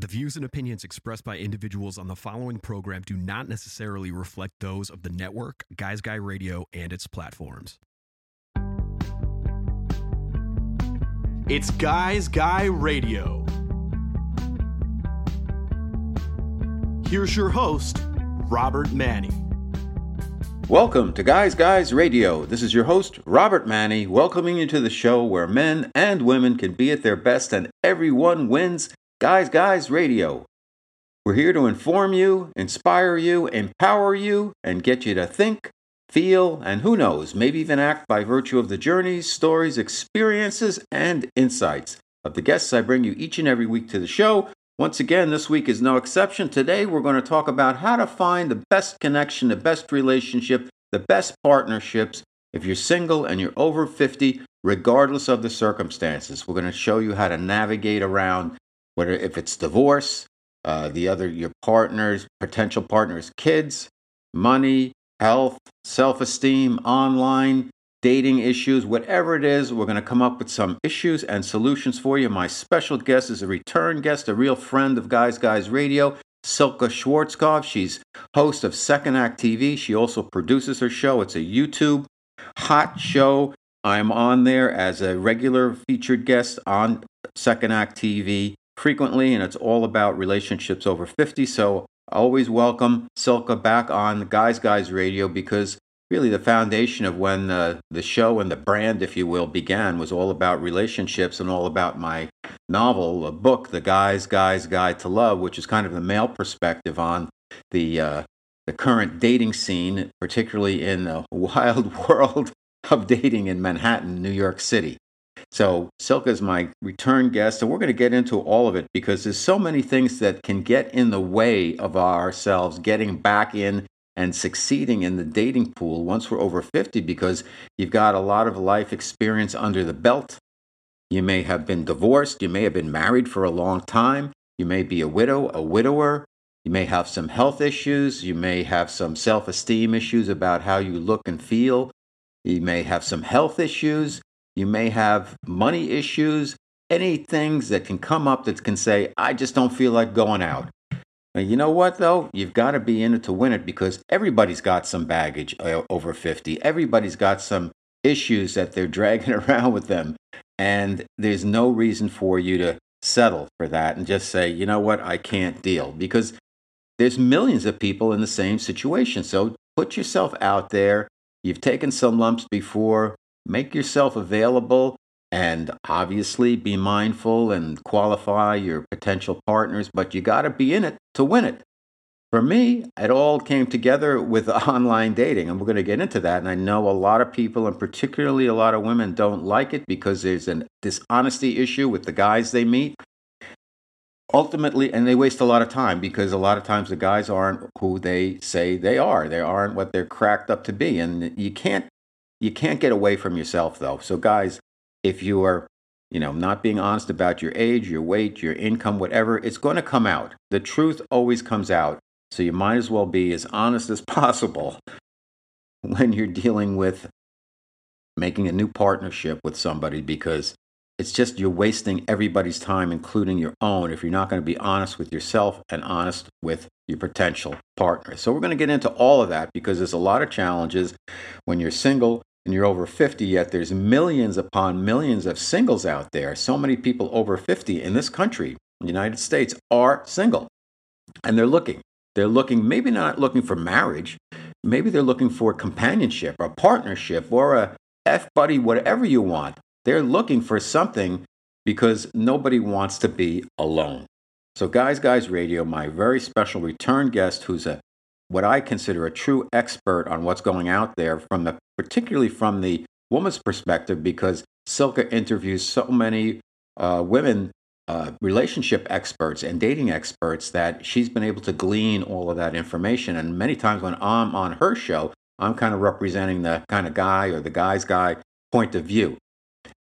The views and opinions expressed by individuals on the following program do not necessarily reflect those of the network, Guys Guy Radio, and its platforms. It's Guys Guy Radio. Here's your host, Robert Manni. Welcome to Guys Guys Radio. This is your host, Robert Manni, welcoming you to the show where men and women can be at their best and everyone wins. Guys Guys Radio. We're here to inform you, inspire you, empower you, and get you to think, feel, and who knows, maybe even act by virtue of the journeys, stories, experiences, and insights of the guests I bring you each and every week to the show. Once again, this week is no exception. Today, we're going to talk about how to find the best connection, the best relationship, the best partnerships if you're single and you're over 50, regardless of the circumstances. We're going to show you how to navigate around whether if it's divorce, uh, the other your partner's potential partner's kids, money, health, self-esteem, online dating issues, whatever it is, we're going to come up with some issues and solutions for you. My special guest is a return guest, a real friend of Guys Guys Radio, Silke Schwarzkopf. She's host of Second Act TV. She also produces her show. It's a YouTube hot show. I'm on there as a regular featured guest on Second Act TV frequently, and it's all about relationships over 50. So I always welcome Silke back on Guys Guys Radio because really the foundation of when uh, the show and the brand, if you will, began was all about relationships and all about my novel, a book, The Guys Guys Guide to Love, which is kind of the male perspective on the uh, the current dating scene, particularly in the wild world of dating in Manhattan, New York City. So, Silke is my return guest, and we're going to get into all of it because there's so many things that can get in the way of ourselves getting back in and succeeding in the dating pool once we're over 50 because you've got a lot of life experience under the belt. You may have been divorced, you may have been married for a long time, you may be a widow, a widower, you may have some health issues, you may have some self esteem issues about how you look and feel, you may have some health issues. You may have money issues, any things that can come up that can say, I just don't feel like going out. Now, you know what, though? You've got to be in it to win it because everybody's got some baggage uh, over 50. Everybody's got some issues that they're dragging around with them. And there's no reason for you to settle for that and just say, you know what, I can't deal because there's millions of people in the same situation. So put yourself out there. You've taken some lumps before make yourself available and obviously be mindful and qualify your potential partners, but you got to be in it to win it. For me, it all came together with online dating, and we're going to get into that. And I know a lot of people, and particularly a lot of women, don't like it because there's an dishonesty issue with the guys they meet. Ultimately, and they waste a lot of time because a lot of times the guys aren't who they say they are. They aren't what they're cracked up to be. And you can't you can't get away from yourself though. So guys, if you are, you know, not being honest about your age, your weight, your income, whatever, it's going to come out. The truth always comes out. So you might as well be as honest as possible when you're dealing with making a new partnership with somebody because it's just you're wasting everybody's time, including your own, if you're not going to be honest with yourself and honest with your potential partner. So, we're going to get into all of that because there's a lot of challenges when you're single and you're over 50, yet there's millions upon millions of singles out there. So many people over 50 in this country, the United States, are single. And they're looking. They're looking, maybe not looking for marriage, maybe they're looking for companionship or partnership or a F buddy, whatever you want. They're looking for something because nobody wants to be alone. So, Guys Guys Radio, my very special return guest, who's a what I consider a true expert on what's going out there from the particularly from the woman's perspective, because Silke interviews so many uh, women uh, relationship experts and dating experts that she's been able to glean all of that information. And many times when I'm on her show, I'm kind of representing the kind of guy or the guy's guy point of view.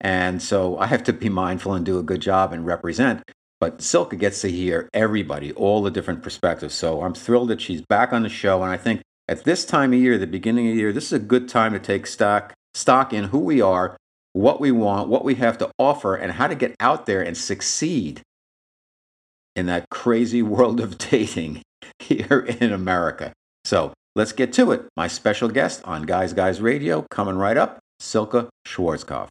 And so I have to be mindful and do a good job and represent. But Silke gets to hear everybody, all the different perspectives. So I'm thrilled that she's back on the show. And I think at this time of year, the beginning of the year, this is a good time to take stock stock in who we are, what we want, what we have to offer, and how to get out there and succeed in that crazy world of dating here in America. So let's get to it. My special guest on Guys Guys Radio coming right up, Silke Schwarzkopf.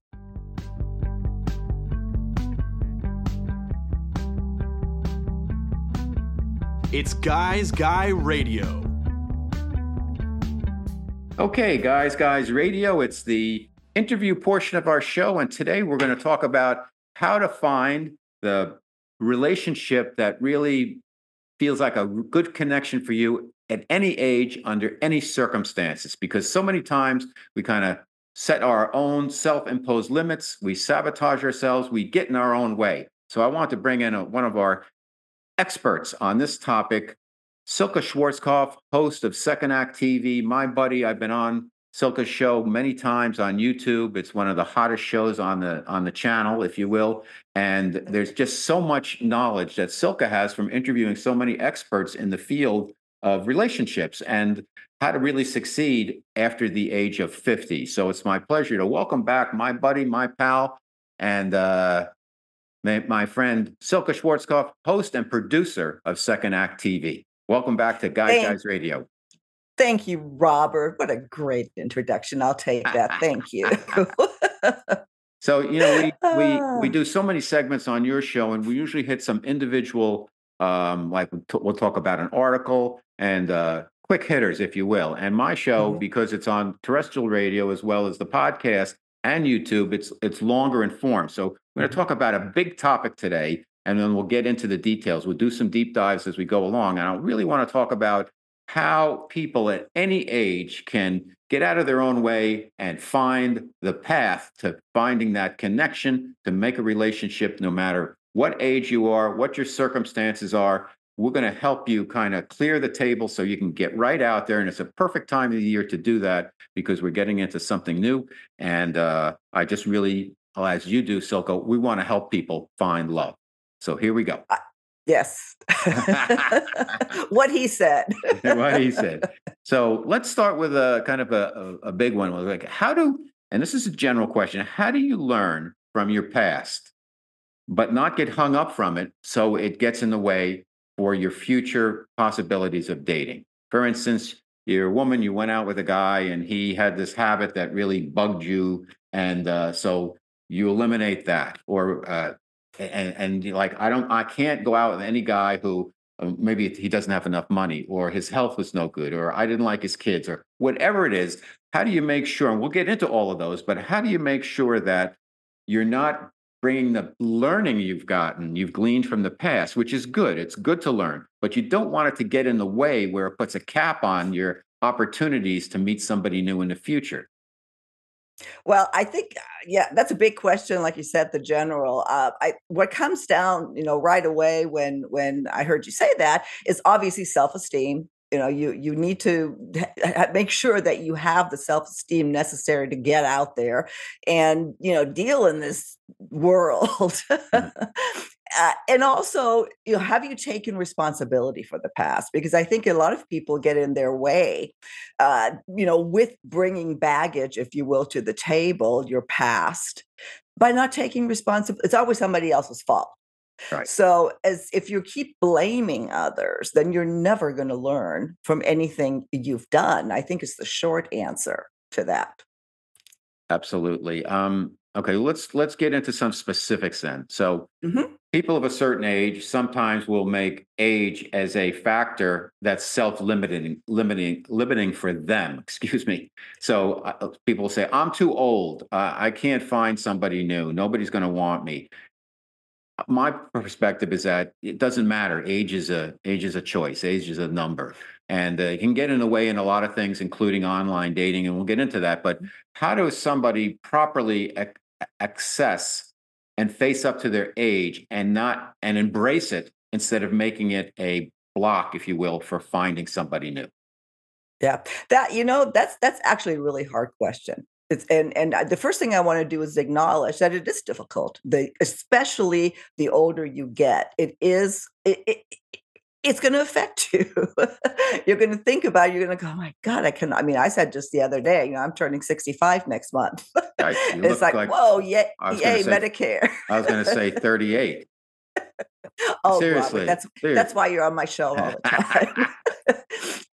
It's Guys Guy Radio. Okay, Guys Guys Radio, it's the interview portion of our show. And today we're going to talk about how to find the relationship that really feels like a good connection for you at any age, under any circumstances. Because so many times we kind of set our own self imposed limits, we sabotage ourselves, we get in our own way. So I want to bring in a, one of our experts on this topic, Silke Schwarzkopf, host of Second Act TV, my buddy. I've been on Silke's show many times on YouTube. It's one of the hottest shows on the on the channel, if you will. And there's just so much knowledge that Silke has from interviewing so many experts in the field of relationships and how to really succeed after the age of 50. So it's my pleasure to welcome back my buddy, my pal, and uh, my, my friend Silke Schwarzkopf, host and producer of Second Act TV. Welcome back to Guys Thank, Guys Radio. Thank you, Robert. What a great introduction. I'll take that. Thank you. so, you know, we, we, we do so many segments on your show, and we usually hit some individual, um, like we'll talk about an article and uh, quick hitters, if you will. And my show, mm-hmm. because it's on terrestrial radio as well as the podcast, and YouTube, it's it's longer in form. So we're going to mm-hmm. talk about a big topic today, and then we'll get into the details. We'll do some deep dives as we go along. And I really want to talk about how people at any age can get out of their own way and find the path to finding that connection to make a relationship no matter what age you are, what your circumstances are, we're going to help you kind of clear the table so you can get right out there. And it's a perfect time of the year to do that because we're getting into something new. And uh, I just really, as you do, Silke, we want to help people find love. So here we go. Uh, yes. what he said. what he said. So let's start with a kind of a, a, a big one. Like, how do, and this is a general question, how do you learn from your past? but not get hung up from it so it gets in the way for your future possibilities of dating. For instance, you're a woman, you went out with a guy, and he had this habit that really bugged you, and uh, so you eliminate that. Or uh, and, and like I don't, I can't go out with any guy who uh, maybe he doesn't have enough money, or his health was no good, or I didn't like his kids, or whatever it is. How do you make sure? And we'll get into all of those, but how do you make sure that you're not bringing the learning you've gotten, you've gleaned from the past, which is good. It's good to learn, but you don't want it to get in the way where it puts a cap on your opportunities to meet somebody new in the future. Well, I think, uh, yeah, that's a big question. Like you said, the general. Uh, I what comes down, you know, right away when when I heard you say that is obviously self esteem you know you you need to make sure that you have the self-esteem necessary to get out there and you know deal in this world. Mm. uh, and also you know have you taken responsibility for the past? Because i think a lot of people get in their way uh, you know with bringing baggage if you will to the table your past by not taking responsibility it's always somebody else's fault Right. So, as if you keep blaming others, then you're never going to learn from anything you've done. I think is the short answer to that. Absolutely. Um, okay, let's let's get into some specifics then. So, mm-hmm. people of a certain age sometimes will make age as a factor that's self-limiting, limiting, limiting for them. Excuse me. So, uh, people say, "I'm too old. Uh, I can't find somebody new. Nobody's going to want me." My perspective is that it doesn't matter. Age is a age is a choice. Age is a number, and uh, it can get in the way in a lot of things, including online dating, and we'll get into that. But how does somebody properly ac- access and face up to their age and not and embrace it instead of making it a block, if you will, for finding somebody new? Yeah, that you know that's that's actually a really hard question it's, and and uh, the first thing I want to do is acknowledge that it is difficult. The especially the older you get, it is it, it it's going to affect you. you're going to think about. It, you're going to go, oh my God, I can. I mean, I said just the other day, you know, I'm turning 65 next month. it's like, like, whoa, yay, yay, say, Medicare. I was going to say 38. oh, Seriously, Robert, that's seriously. that's why you're on my show all the time.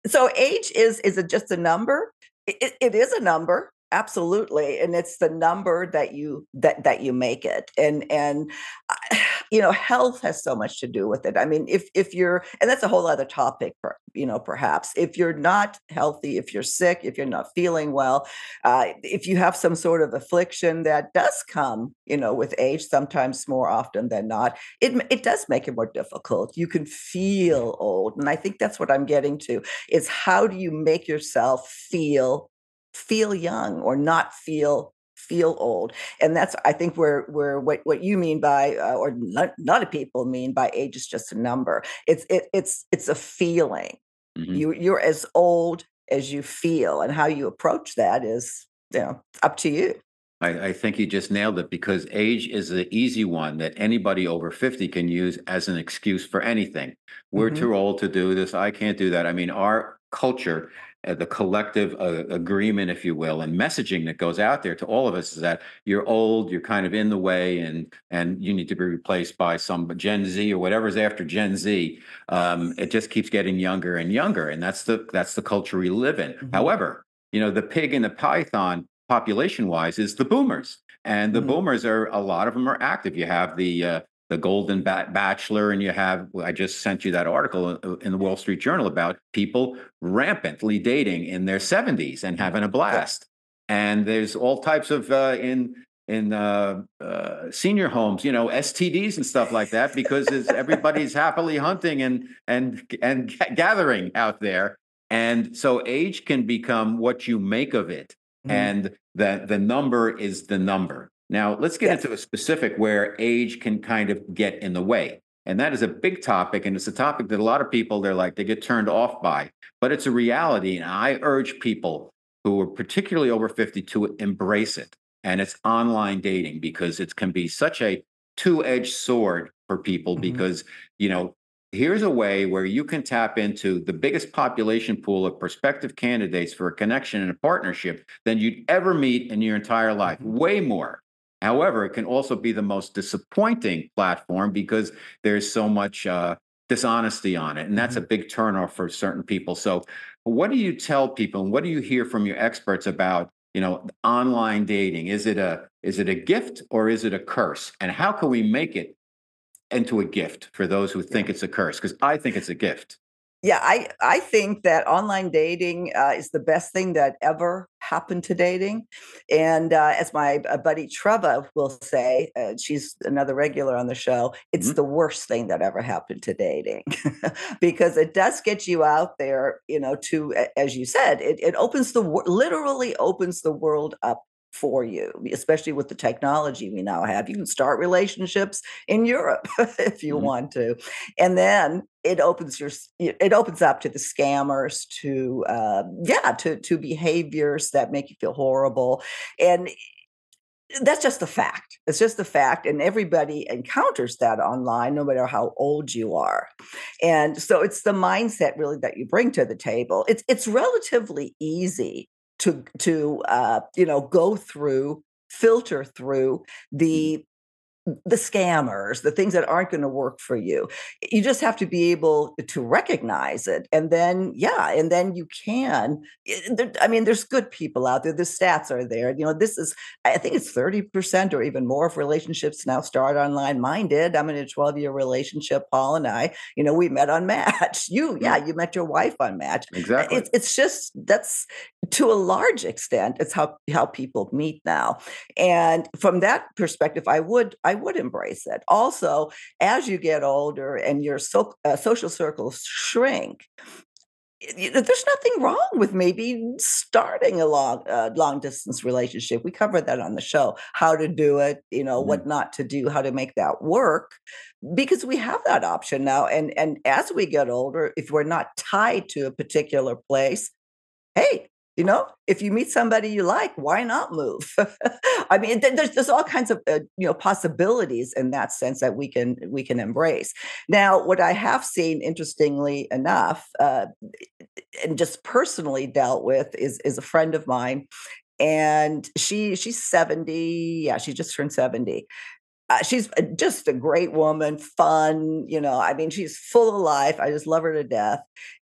so age is is it just a number? It, it is a number absolutely and it's the number that you that that you make it and and you know health has so much to do with it. I mean if if you're and that's a whole other topic for you know perhaps. If you're not healthy if you're sick if you're not feeling well uh, if you have some sort of affliction that does come you know with age sometimes more often than not it it does make it more difficult. You can feel old and i think that's what i'm getting to is how do you make yourself feel feel young or not feel feel old and that's i think where where what, what you mean by uh, or a lot of people mean by age is just a number it's it, it's it's a feeling mm-hmm. you you're as old as you feel and how you approach that is you know up to you I, I, think you just nailed it because age is the easy one that anybody over 50 can use as an excuse for anything. We're mm-hmm. too old to do this. I can't do that. I mean, our culture uh, the collective uh, agreement, if you will, and messaging that goes out there to all of us is that you're old, you're kind of in the way, and and you need to be replaced by some Gen Z or whatever's after Gen Z. Um, it just keeps getting younger and younger, and that's the that's the culture we live in. Mm-hmm. However, you know, the pig and the python population wise is the boomers and the mm-hmm. boomers are a lot of them are active you have the uh, the Golden Bachelor, and you have, I just sent you that article in the Wall Street Journal about people rampantly dating in their 70s and having a blast. And there's all types of, uh, in, in uh, uh, senior homes, you know, STDs and stuff like that, because everybody's happily hunting and and and gathering out there, and so age can become what you make of it, mm-hmm. and that the number is the number. Now, let's get yes. into a specific where age can kind of get in the way. And that is a big topic. And it's a topic that a lot of people, they're like, they get turned off by. But it's a reality. And I urge people who are particularly over 50 to embrace it. And it's online dating because it can be such a two edged sword for people mm-hmm. because, you know, here's a way where you can tap into the biggest population pool of prospective candidates for a connection and a partnership than you'd ever meet in your entire life, mm-hmm. way more. However, it can also be the most disappointing platform because there's so much uh, dishonesty on it. And that's mm-hmm. a big turnoff for certain people. So, what do you tell people and what do you hear from your experts about? You know, online dating. Is it a is it a gift or is it a curse? And how can we make it into a gift for those who think it's a curse? Because I think it's a gift yeah, I I think that online dating uh, is the best thing that ever happened to dating, and uh, as my uh, buddy Treva will say, uh, she's another regular on the show. It's mm-hmm. the worst thing that ever happened to dating, because it does get you out there. You know, to as you said, it it opens the literally opens the world up for you, especially with the technology we now have. You can start relationships in Europe if you mm-hmm. want to, and then it opens your it opens up to the scammers, to uh, yeah, to to behaviors that make you feel horrible, and that's just the fact. It's just the fact, and everybody encounters that online, no matter how old you are. And so, it's the mindset really that you bring to the table. It's it's relatively easy to to uh, you know go through filter through mm-hmm. the the scammers, the things that aren't going to work for you. You just have to be able to recognize it. And then, yeah, and then you can. Eh, I mean, there's good people out there. The stats are there. You know, this is, I think it's 30% or even more of relationships now start online. Mine did. I'm in a 12 year relationship. Paul and I, you know, we met on Match. You, yeah, you met your wife on Match. Exactly. It's, it's just, that's to a large extent, it's how, how people meet now. And from that perspective, I would, I would embrace it. Also, as you get older and your so, uh, social circles shrink, you know, there's nothing wrong with maybe starting a long uh, long distance relationship. We covered that on the show, how to do it, you know, mm-hmm. what not to do, how to make that work, because we have that option now. And and as we get older, if we're not tied to a particular place, hey, you know if you meet somebody you like why not move i mean there's, there's all kinds of uh, you know possibilities in that sense that we can we can embrace now what i have seen interestingly enough uh, and just personally dealt with is is a friend of mine and she she's 70 yeah she just turned 70 uh, she's just a great woman, fun. You know, I mean, she's full of life. I just love her to death.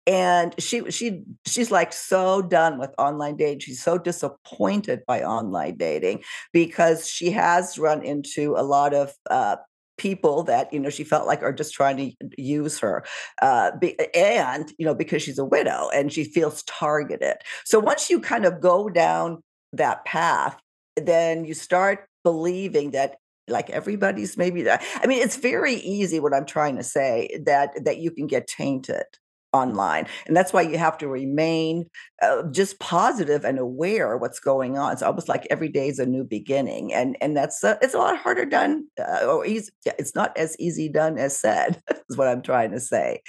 And she she she's like so done with online dating. She's so disappointed by online dating because she has run into a lot of uh, people that you know she felt like are just trying to use her uh, be, and you know because she's a widow and she feels targeted so once you kind of go down that path then you start believing that like everybody's maybe that i mean it's very easy what i'm trying to say that that you can get tainted online and that's why you have to remain uh, just positive and aware what's going on. It's almost like every day is a new beginning and and that's uh, it's a lot harder done uh, or easy it's not as easy done as said is what i'm trying to say.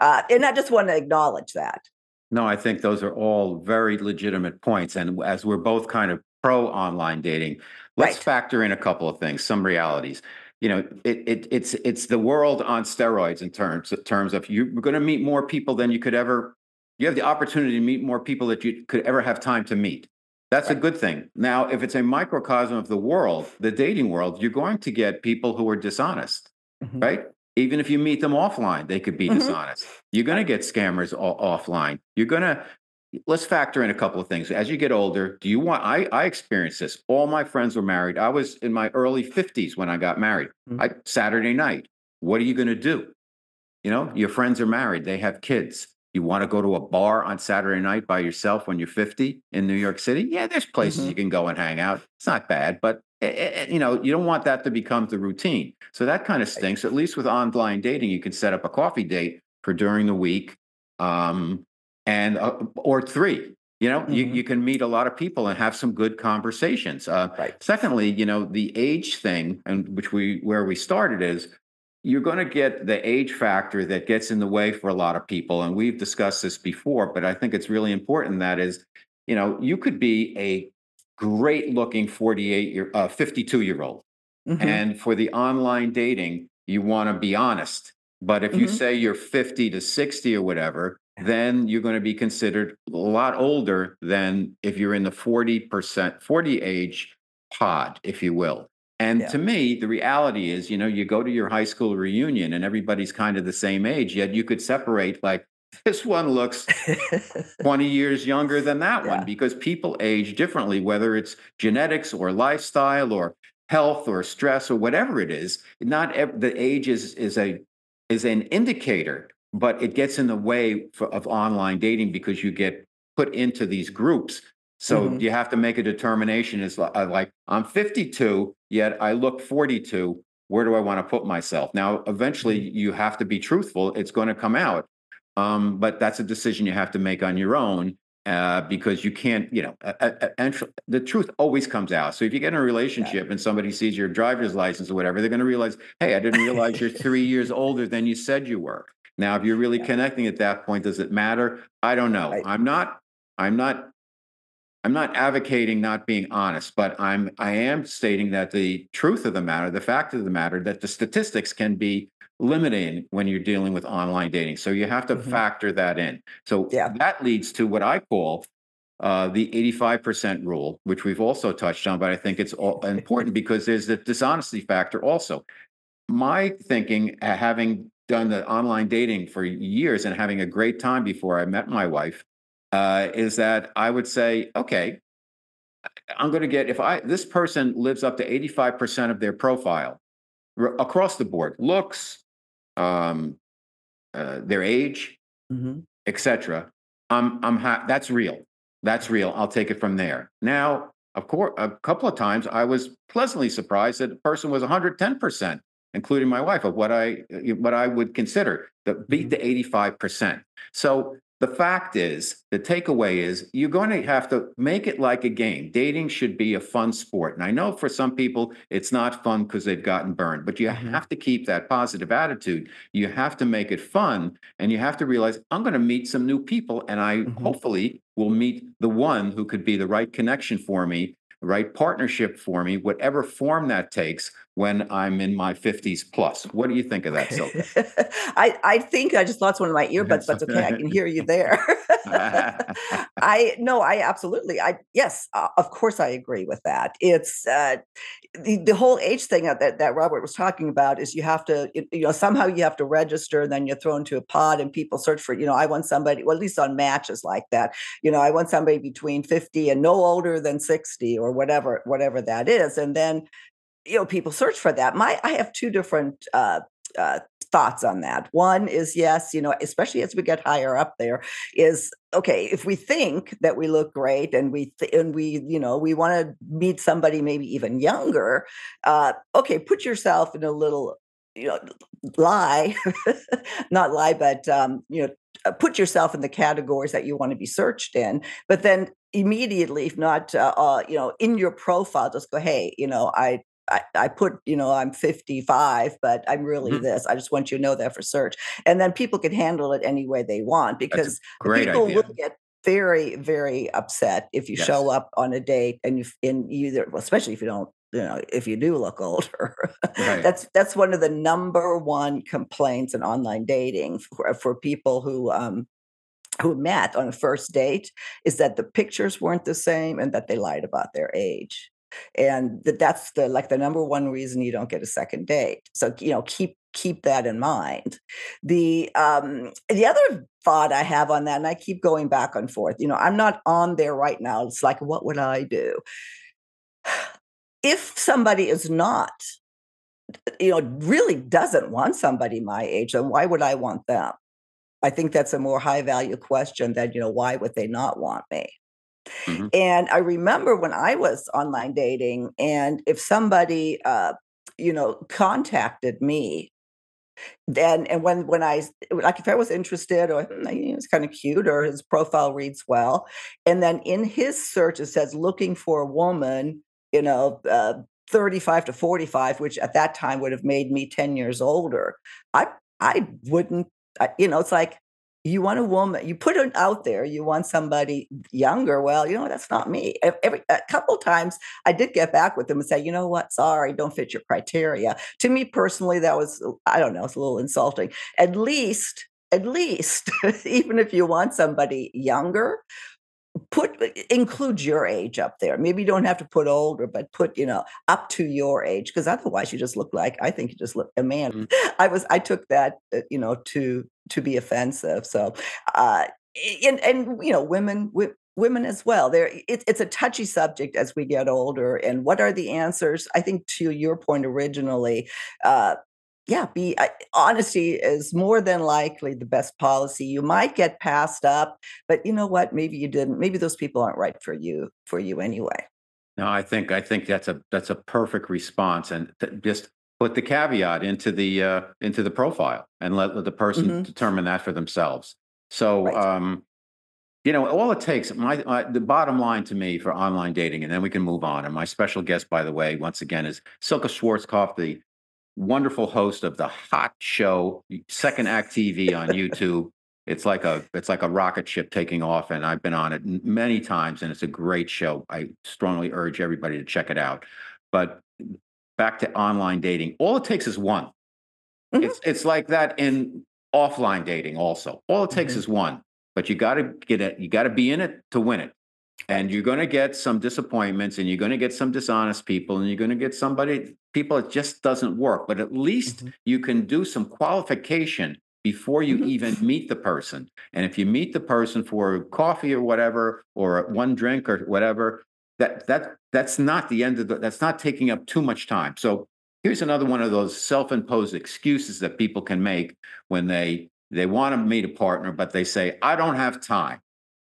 Uh, and i just want to acknowledge that. No i think those are all very legitimate points and as we're both kind of pro online dating let's right. factor in a couple of things some realities you know it, it it's it's the world on steroids in terms in terms of you're going to meet more people than you could ever you have the opportunity to meet more people that you could ever have time to meet that's right. a good thing now if it's a microcosm of the world the dating world you're going to get people who are dishonest mm-hmm. right even if you meet them offline they could be mm-hmm. dishonest you're going to get scammers offline you're going to let's factor in a couple of things. As you get older, do you want? I I experienced this. All my friends were married. I was in my early fifties when I got married. Mm-hmm. I Saturday night. What are you going to do? You know, your friends are married. They have kids. You want to go to a bar on Saturday night by yourself when you're 50 in New York City? Yeah, there's places mm-hmm. you can go and hang out. It's not bad, but it, eh, eh, eh, you know, you don't want that to become the routine. So that kind of stinks. At least with online dating, you can set up a coffee date for during the week. Um, and uh, or three you know mm-hmm. you, you can meet a lot of people and have some good conversations uh, right. secondly you know the age thing and which we where we started is you're going to get the age factor that gets in the way for a lot of people and we've discussed this before but i think it's really important that is you know you could be a great looking 48 year uh, 52 year old mm-hmm. and for the online dating you want to be honest but if mm-hmm. you say you're 50 to 60 or whatever then you're going to be considered a lot older than if you're in the 40%, 40 age pod, if you will. And yeah. to me, the reality is, you know, you go to your high school reunion and everybody's kind of the same age, yet you could separate like this one looks 20 years younger than that yeah. one because people age differently, whether it's genetics or lifestyle or health or stress or whatever it is. Not ev- the age is, is a is an indicator but it gets in the way for, of online dating because you get put into these groups. So mm-hmm. you have to make a determination. Is uh, like I'm 52, yet I look 42. Where do I want to put myself? Now, eventually, mm-hmm. you have to be truthful. It's going to come out, um, but that's a decision you have to make on your own uh, because you can't, you know, and the truth always comes out. So if you get in a relationship yeah. and somebody sees your driver's license or whatever, they're going to realize, hey, I didn't realize you're three years older than you said you were. Now, if you're really yeah. connecting at that point, does it matter? I don't know. Right. I'm not. I'm not. I'm not advocating not being honest, but I'm. I am stating that the truth of the matter, the fact of the matter, that the statistics can be limiting when you're dealing with online dating. So you have to mm-hmm. factor that in. So yeah. that leads to what I call uh, the 85% rule, which we've also touched on, but I think it's important because there's the dishonesty factor also. My thinking, having done the online dating for years and having a great time before I met my wife, uh, is that I would say, okay, I'm going to get if I this person lives up to 85% of their profile r- across the board, looks, um, uh, their age, mm-hmm. etc. I'm I'm ha- that's real. That's real. I'll take it from there. Now, of course, a couple of times I was pleasantly surprised that the person was 110% including my wife, of what I what I would consider the beat mm-hmm. the 85 percent. So the fact is, the takeaway is you're going to have to make it like a game. Dating should be a fun sport. And I know for some people it's not fun because they've gotten burned, but you mm-hmm. have to keep that positive attitude. You have to make it fun and you have to realize I'm going to meet some new people and I mm-hmm. hopefully will meet the one who could be the right connection for me right partnership for me, whatever form that takes when I'm in my 50s plus. What do you think of that, Silke? I, I think I just lost one of my earbuds, but okay, I can hear you there. I no, I absolutely, I yes, uh, of course, I agree with that. It's uh, the, the whole age thing that, that Robert was talking about is you have to, you know, somehow you have to register and then you're thrown to a pod and people search for, you know, I want somebody, well, at least on matches like that, you know, I want somebody between 50 and no older than 60 or whatever, whatever that is. And then, you know, people search for that. My, I have two different uh, uh, thoughts on that. One is yes, you know, especially as we get higher up there, is okay if we think that we look great and we th- and we you know we want to meet somebody maybe even younger. Uh, okay, put yourself in a little you know lie, not lie, but um, you know uh, put yourself in the categories that you want to be searched in but then immediately if not uh, uh, you know in your profile just go hey you know i I, I put, you know, I'm 55, but I'm really mm-hmm. this. I just want you to know that for search. And then people can handle it any way they want because people idea. will get very, very upset if you yes. show up on a date and you in either, especially if you don't you know if you do look older right. that's that's one of the number one complaints in online dating for, for people who um who met on a first date is that the pictures weren't the same and that they lied about their age and that that's the like the number one reason you don't get a second date. So you know keep keep that in mind. The um the other thought i have on that and i keep going back and forth you know i'm not on there right now. It's like what would i do? If somebody is not you know really doesn't want somebody my age then why would i want them? I think that's a more high value question than you know why would they not want me Mm-hmm. And I remember when I was online dating, and if somebody, uh, you know, contacted me, then and when when I like if I was interested or hmm, he was kind of cute or his profile reads well, and then in his search it says looking for a woman, you know. Uh, 35 to 45 which at that time would have made me 10 years older i i wouldn't I, you know it's like you want a woman you put it out there you want somebody younger well you know that's not me. Every a couple times i did get back with them and say you know what? Sorry don't fit your criteria. To me personally that was i don't know it's a little insulting. At least at least even if you want somebody younger put uh, include your age up there. Maybe you don't have to put older but put you know up to your age because otherwise you just look like i think you just look a man. Mm-hmm. i was i took that uh, you know to to be offensive. So uh and and you know women women as well there it, it's a touchy subject as we get older and what are the answers? I think to your point originally uh yeah, be uh, honesty is more than likely the best policy. You might get passed up, but you know what? Maybe you didn't. Maybe those people aren't right for you for you anyway. No, I think I think that's a that's a perfect response, and th- just put the caveat into the uh, into the profile and let, let the person mm-hmm. determine that for themselves. So, right. um, you know, all it takes. My, my the bottom line to me for online dating, and then we can move on. And my special guest, by the way, once again, is Silke Schwarzkopf, the wonderful host of the hot show second act tv on youtube. It's like a it's like a rocket ship taking off and i've been on it many times and it's a great show. I strongly urge everybody to check it out. But back to online dating all it takes is one. Mm-hmm. it's it's like that in offline dating also. All it takes mm-hmm. is one but you got to get it you got to be in it to win it. And you're going to get some disappointments and you're going to get some dishonest people and you're going to get somebody people it just doesn't work but at least mm-hmm. you can do some qualification before you mm-hmm. even meet the person and if you meet the person for coffee or whatever or one drink or whatever that that that's not the end of the that's not taking up too much time so here's another one of those self-imposed excuses that people can make when they they want to meet a partner but they say i don't have time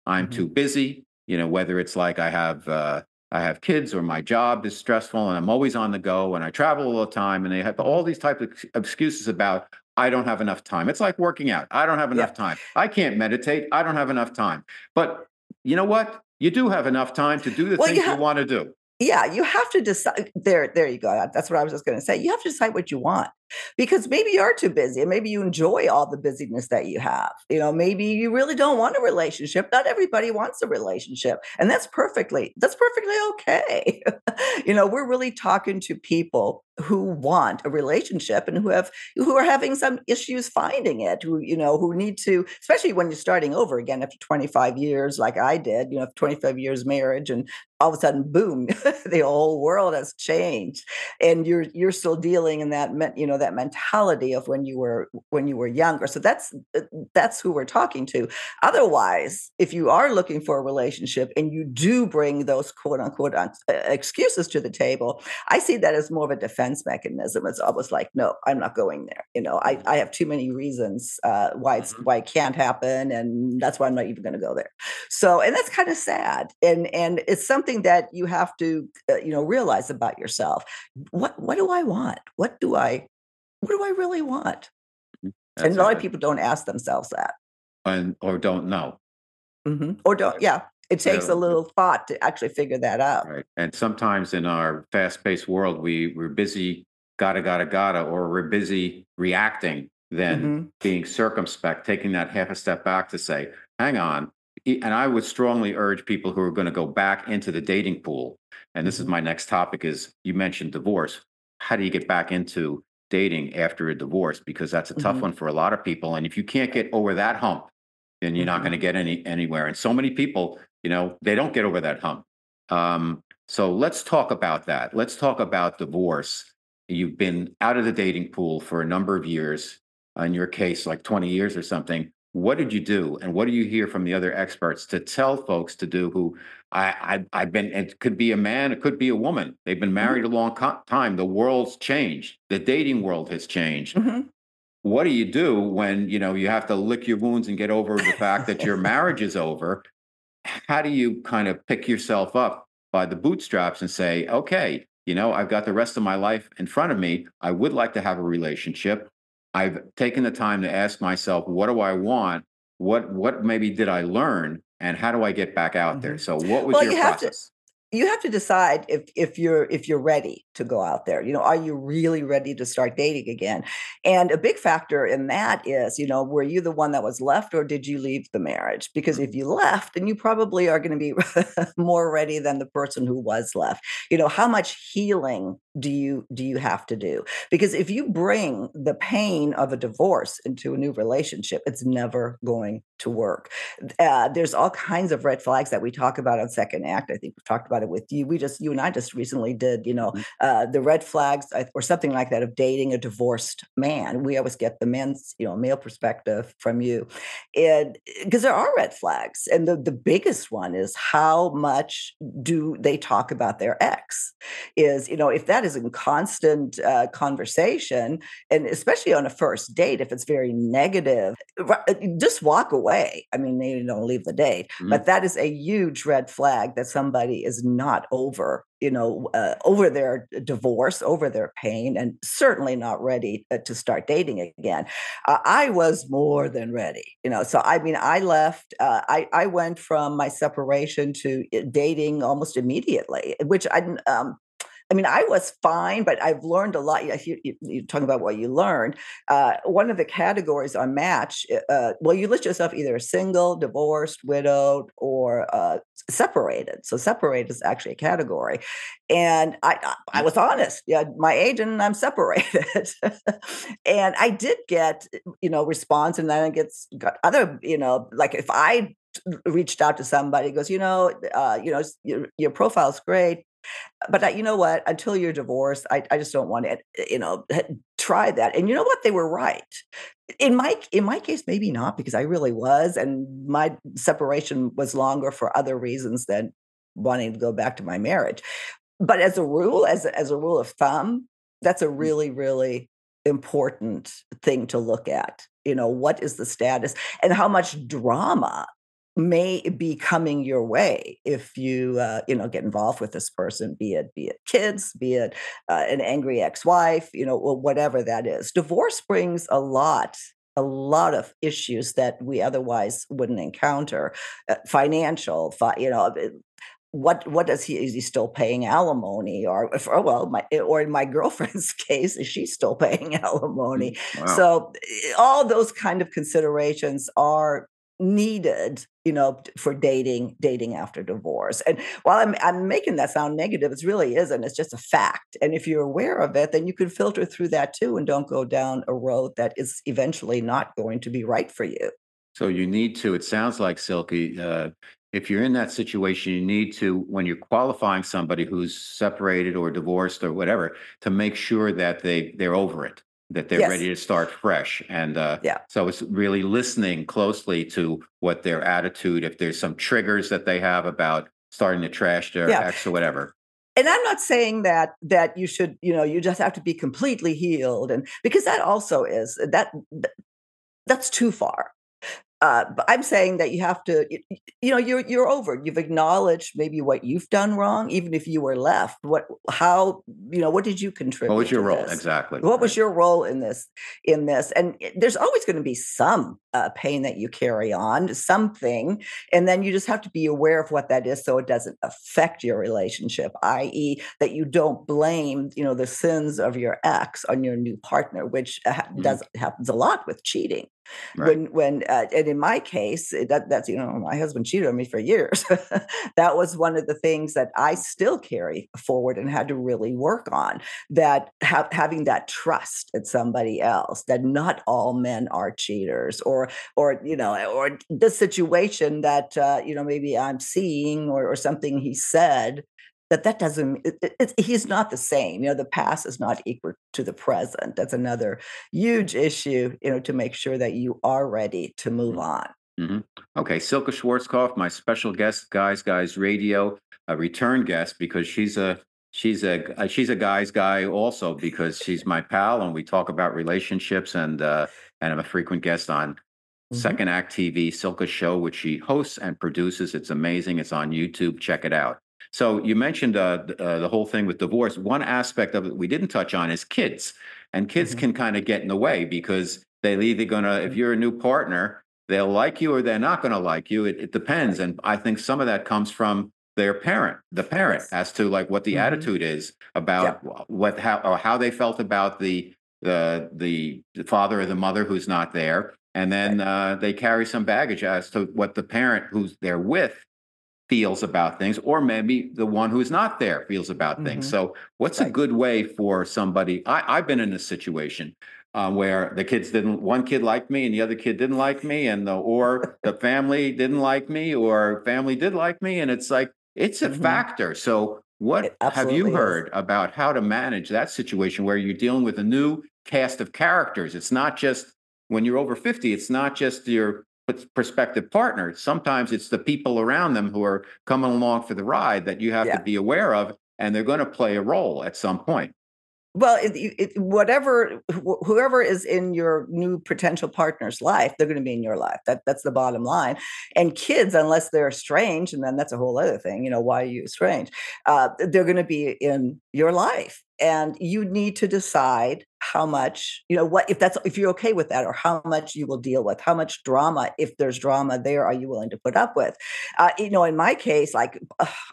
i'm mm-hmm. too busy you know whether it's like i have uh, i have kids or my job is stressful and i'm always on the go and i travel all the time and they have all these types of excuses about i don't have enough time. It's like working out. I don't have enough yeah. time. I can't meditate. I don't have enough time. But you know what? You do have enough time to do the well, things you, ha- you want to do. Yeah you have to decide there there you go. That's what i was just going to say. You have to decide what you want because maybe you are too busy and maybe you enjoy all the busyness that you have you know maybe you really don't want a relationship not everybody wants a relationship and that's perfectly that's perfectly okay. You know we're really talking to people who want a relationship and who have who are having some issues finding it who you know who need to especially when you're starting over again after 25 years like i did you know 25 years marriage and all of a sudden boom the whole world has changed and you're you're still dealing in that you know that mentality of when you were when you were younger. So that's uh, that's who we're talking to. Otherwise if you are looking for a relationship and you do bring those quote unquote uh, excuses to the table i see that as more of a defense mechanism. It's almost like no i'm not going there. You know i, I have too many reasons uh, why it's mm-hmm. why it can't happen and that's why i'm not even going to go there. So and that's kind of sad and and it's something something that you have to uh, you know realize about yourself. What what do i want? What do i what do i really want mm, That's and a lot of people don't ask themselves that and or don't know mm-hmm. or don't yeah it takes a little thought to actually figure that out right and sometimes in our fast-paced world we we're busy gotta gotta gotta or we're busy reacting than mm-hmm. being circumspect taking that half a step back to say hang on and I would strongly urge people who are going to go back into the dating pool. And this is mm-hmm. my next topic is you mentioned divorce. How do you get back into dating after a divorce? Because that's a tough mm-hmm. one for a lot of people. And if you can't get over that hump, then you're mm-hmm. not going to get any anywhere. And so many people, you know, they don't get over that hump. Um, so let's talk about that. Let's talk about divorce. You've been out of the dating pool for a number of years. In your case, like 20 years or something what did you do? And what do you hear from the other experts to tell folks to do who I, I have been it could be a man it could be a woman. They've been mm-hmm. married mm-hmm. a long co- time. The world's changed. The dating world has changed. Mm-hmm. what do you do when you know you have to lick your wounds and get over the fact that your marriage is over? How do you kind of pick yourself up by the bootstraps and say okay you know i've got the rest of my life in front of me. I would like to have a relationship I've taken the time to ask myself, what do I want? What what maybe did I learn? And how do I get back out mm-hmm. there? So what was well, your you process? You have to decide if if you're if you're ready to go out there you know are you really ready to start dating again? And a big factor in that is you know were you the one that was left or did you leave the marriage? Because if mm-hmm. you left then you probably are going to be more ready than the person who was left. You know how much healing do you do you have to do? Because if you bring the pain of a divorce into a new relationship it's never going to work uh, there's all kinds of red flags that we talk about on second act i think we've talked about it with you we just you and i just recently did you know mm-hmm. uh, the red flags or something like that of dating a divorced man we always get the men's you know male perspective from you and because there are red flags and the, the biggest one is how much do they talk about their ex is you know if that is in constant uh, conversation, and especially on a first date, if it's very negative, uh, just walk away. I mean, they don't leave the date, mm-hmm. but that is a huge red flag that somebody is not over you know, uh, over their divorce, over their pain, and certainly not ready uh, to start dating again. Uh, I was more than ready, you know. So I mean, I left. Uh, I I went from my separation to uh, dating almost immediately, which I um, I mean, I was fine, but I've learned a lot. You, you, you're talking about what you learned. Uh, one of the categories on Match, uh, uh, well, you list yourself either single, divorced, widowed, or uh, separated. So separated is actually a category. And I, I was honest. Yeah, my agent and I'm separated. and I did get, you know, response, and then I get got other, you know, like if I reached out to somebody goes you know uh, you know your, your profile's great but I, you know what? Until you're divorced, I, I just don't want to, eh, you know, try that. And you know what? They were right. In my in my case, maybe not because I really was, and my separation was longer for other reasons than wanting to go back to my marriage. But as a rule, as a, as a rule of thumb, that's a mm. really really important thing to look at. You know, what is the status and how much drama may be coming your way if you uh, you know get involved with this person be it be it kids be it uh, an angry ex-wife you know whatever that is divorce brings a lot a lot of issues that we otherwise wouldn't encounter uh, financial fi- you know what what does he is he still paying alimony or oh, well my or in my girlfriend's case is she still paying alimony mm, wow. so eh, all those kind of considerations are needed you know for dating dating after divorce. And while i'm i'm making that sound negative it really isn't it's just a fact. And if you're aware of it then you can filter through that too and don't go down a road that is eventually not going to be right for you. So you need to it sounds like Silke uh, if you're in that situation you need to when you're qualifying somebody who's separated or divorced or whatever to make sure that they they're over it that they're yes. ready to start fresh. And uh, yeah. so it's really listening closely to what their attitude, if there's some triggers that they have about starting to trash their yeah. ex or whatever. And I'm not saying that that you should, you know, you just have to be completely healed, and because that also is that that's too far uh, but I'm saying that you have to, you, you, know, you're you're over. You've acknowledged maybe what you've done wrong, even if you were left. What, how, you know, what did you contribute? What was your role this? exactly? What right. was your role in this? In this, and there's always going to be some uh, pain that you carry on, something, and then you just have to be aware of what that is, so it doesn't affect your relationship. I.e., that you don't blame, you know, the sins of your ex on your new partner, which uh, mm-hmm. does happens a lot with cheating. Right. When when uh, and in my case, that that's you know my husband cheated on me for years. that was one of the things that I still carry forward and had to really work on. That ha- having that trust in somebody else, that not all men are cheaters, or or you know, or the situation that uh, you know maybe I'm seeing or, or something he said that that doesn't it, it, he's not the same you know the past is not equal to the present that's another huge issue you know to make sure that you are ready to move mm-hmm. on mm-hmm. okay Silke Schwarzkopf my special guest guys guys radio a return guest because she's a she's a uh, she's a guy's guy also because she's my pal and we talk about relationships and uh and i'm a frequent guest on Mm-hmm. Second Act TV, Silke Show, which she hosts and produces. It's amazing. It's on YouTube. Check it out. So you mentioned uh, uh, the whole thing with divorce. One aspect of it we didn't touch on is kids, and kids mm-hmm. can kind of get in the way because they're either gonna, if mm-hmm. you're a new partner, they'll like you or they're not gonna like you. It, it depends, and I think some of that comes from their parent, the parent, yes. as to like what the mm-hmm. attitude is about yeah. what how or how they felt about the the the father or the mother who's not there, and then right. uh, they carry some baggage as to what the parent who's there with feels about things, or maybe the one who's not there feels about mm-hmm. things. So, what's right. a good way for somebody? I, have been in a situation uh, where the kids didn't, one kid liked me and the other kid didn't like me, and the or the family didn't like me, or family did like me, and it's like it's a mm-hmm. factor. So, what have you heard is. about how to manage that situation where you're dealing with a new cast of characters? It's not just when you're over 50, it's not just your prospective partner. Sometimes it's the people around them who are coming along for the ride that you have yeah. to be aware of, and they're going to play a role at some point. Well, it, it, whatever, wh- whoever is in your new potential partner's life, they're going to be in your life. That that's the bottom line. And kids, unless they're strange, and then that's a whole other thing. You know, why are you strange? Uh, they're going to be in your life, and you need to decide how much you know what if that's if you're okay with that or how much you will deal with how much drama if there's drama there are you willing to put up with? Uh, you know in my case like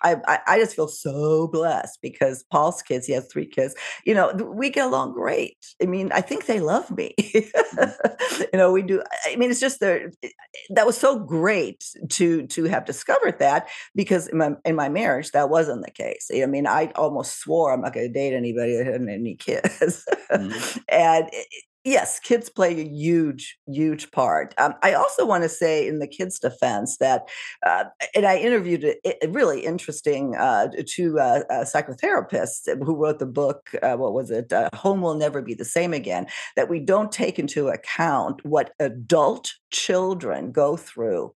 I, I just feel so blessed because paul's kids he has three kids you know we get along great. I mean i think they love me. Mm-hmm. you know we do i mean it's just the that was so great to to have discovered that because in my, in my marriage that wasn't the case. I mean i almost swore i'm not going to date anybody that had any kids mm-hmm and yes, kids play a huge, huge part. Um, I also want to say, in the kids' defense, that, uh, and I interviewed a, a really interesting uh, two uh, uh psychotherapists who wrote the book. Uh, what was it? Uh, Home will never be the same again. That we don't take into account what adult children go through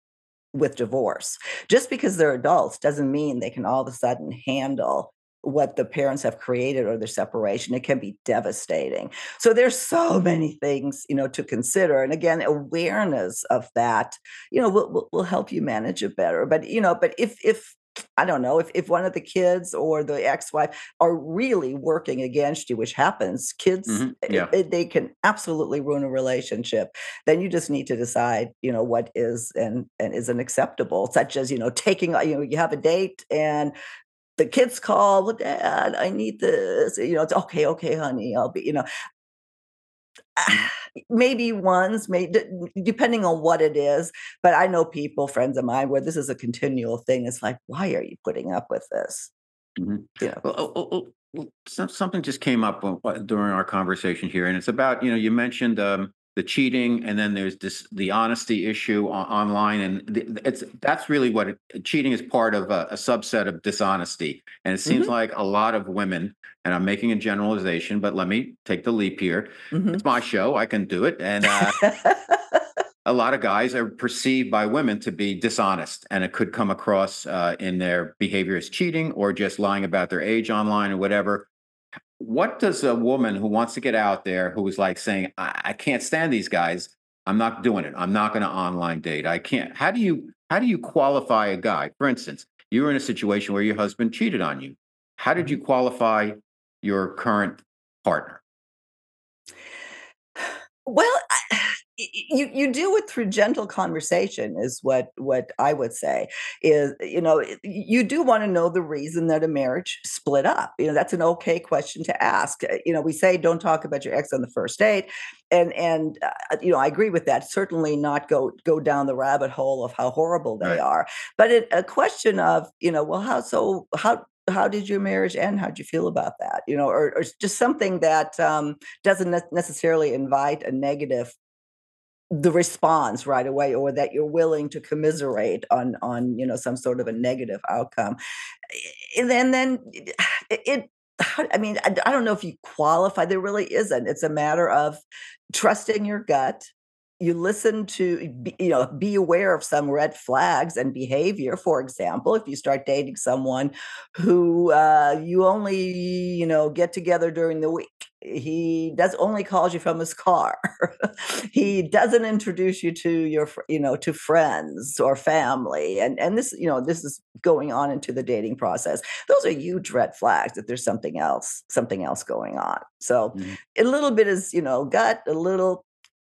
with divorce. Just because they're adults doesn't mean they can all of a sudden handle what the parents have created or their separation it can be devastating so there's so many things you know to consider and again awareness of that you know will, will, help you manage it better but you know but if if I don't know if, if one of the kids or the ex-wife are really working against you, which happens, kids Mhm. it- Yeah. it- they can absolutely ruin a relationship. Then you just need to decide, you know, what is and and isn't acceptable, such as you know taking you know you have a date and the kids call, well, Dad, I need this. You know, it's okay, okay, honey, I'll be. You know, maybe once, maybe depending on what it is. But I know people, friends of mine, where this is a continual thing. It's like, why are you putting up with this? Mhm. You know, Well, oh, oh, oh, something just came up uh, during our conversation here, and it's about you know you mentioned um, the cheating, and then there's this the honesty issue on, online, and the, it's that's really what it, cheating is part of a, a subset of dishonesty, and it seems Mhm. like a lot of women, and I'm making a generalization, but let me take the leap here. Mhm. It's my show, I can do it, and uh, a lot of guys are perceived by women to be dishonest and it could come across uh, in their behavior as cheating or just lying about their age online or whatever what does a woman who wants to get out there who is like saying I, I can't stand these guys i'm not doing it. I'm not going to online date. I can't. How do you how do you qualify a guy? For instance you were in a situation where your husband cheated on you. How did you mm-hmm. qualify your current partner? Well, I, you you do it through gentle conversation is what what I would say is you know you do want to know the reason that a marriage split up. You know that's an okay question to ask. Uh, You know we say don't talk about your ex on the first date, and and uh, you know I agree with that. Certainly not go go down the rabbit hole of how horrible they Right. are, but it, a question of you know well how so how how did your marriage end? How'd you feel about that? You know, or, or just something that um, doesn't ne- necessarily invite a negative the response right away or that you're willing to commiserate on on you know some sort of a negative outcome. Eh, and then then it, it i mean I, I don't know if you qualify there really isn't. It's a matter of trusting your gut you listen to you know be aware of some red flags and behavior. For example if you start dating someone who uh, you only you know get together during the week he does only calls you from his car. He doesn't introduce you to your you know to friends or family and and this you know this is going on into the dating process. Those are huge red flags that there's something else something else going on. So Mhm. a little bit is you know gut a little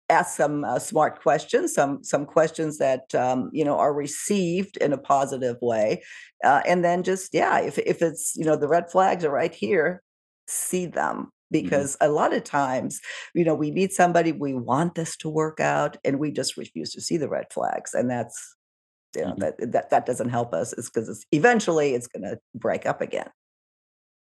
ask some uh, smart questions some some questions that um, you know are received in a positive way uh, and then just yeah if, if it's you know the red flags are right here see them. Because a lot of times you know we meet somebody we want this to work out and we just refuse to see the red flags and that's you know Mhm. that that that doesn't help us. It's because it's eventually it's going to break up again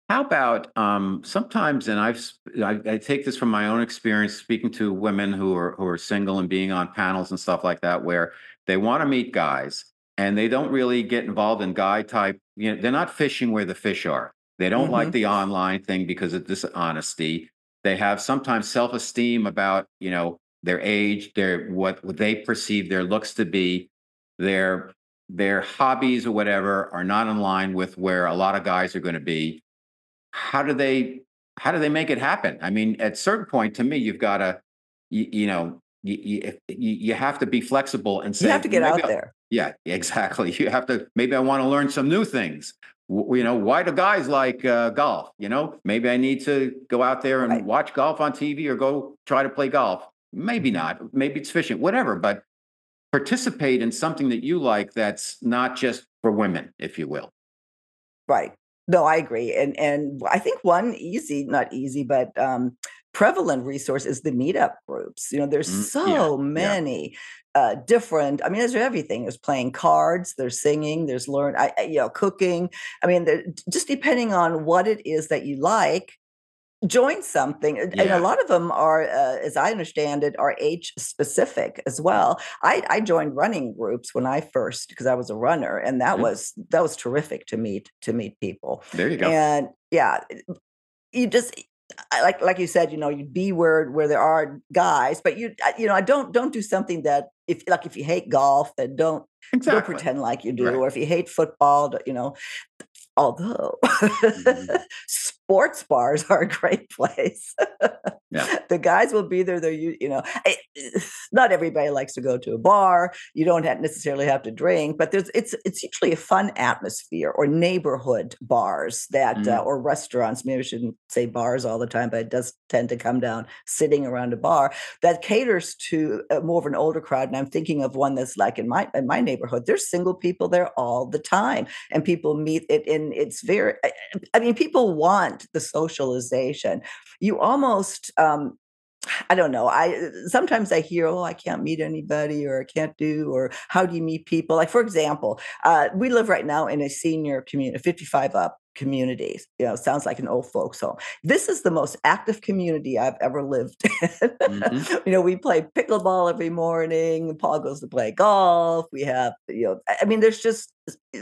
How about um, sometimes, and I've I, I take this from my own experience speaking to women who are who are single and being on panels and stuff like that, where they want to meet guys and they don't really get involved in guy type. You know, they're not fishing where the fish are. They don't like Mhm. the online thing because of dishonesty. They have sometimes self esteem about you know their age, their what what they perceive their looks to be, their their hobbies or whatever are not in line with where a lot of guys are going to be how do they how do they make it happen? I mean at certain point to me you've got to you, you know you, you, you have to be flexible and say you have to get out I'll- there. Yeah exactly. You have to maybe i want to learn some new things. W- you know why do guys like uh, golf? You know maybe i need to go out there and Right. watch golf on tv or go try to play golf. Maybe not. Maybe it's fishing whatever but participate in something that you like that's not just for women if you will. Right. No, I agree. And and I think one easy, not easy, but um prevalent resource is the meetup groups. You know, there's Mm, so yeah, yeah. many uh different, I mean, there's everything. There's playing cards, there's singing, there's learn I, I- you know, cooking. I mean, just depending on what it is that you like, join something and and a lot of them are uh, as i understand it are age specific as well i i joined running groups when i first because i was a runner and that Mhm. was that was terrific to meet to meet people there you go and yeah you just like like you said you know you'd be where where there are guys but you you know i don't don't do something that if like if you hate golf then don't exactly don't pretend like you do Right. or if you hate football you know although Mhm. Sports bars are a great place. yeah. The guys will be there. They're, you, you know, not everybody likes to go to a bar. You don't have necessarily have to drink, but there's, it's, it's usually a fun atmosphere or neighborhood bars that, mm. uh, or restaurants. Maybe I shouldn't say bars all the time, but it does tend to come down sitting around a bar that caters to more of an older crowd. And I'm thinking of one that's like in my, in my neighborhood, there's single people there all the time and people meet it. And it's very, I mean, people want the socialization. You almost, um, I don't know. I sometimes I hear, "Oh, I can't meet anybody," or "I can't do," or "How do you meet people?" Like, for example, uh, we live right now in a senior community, fifty-five up communities. You know, sounds like an old folks home. This is the most active community I've ever lived in. Mm-hmm. you know, we play pickleball every morning. Paul goes to play golf. We have, you know, I mean, there's just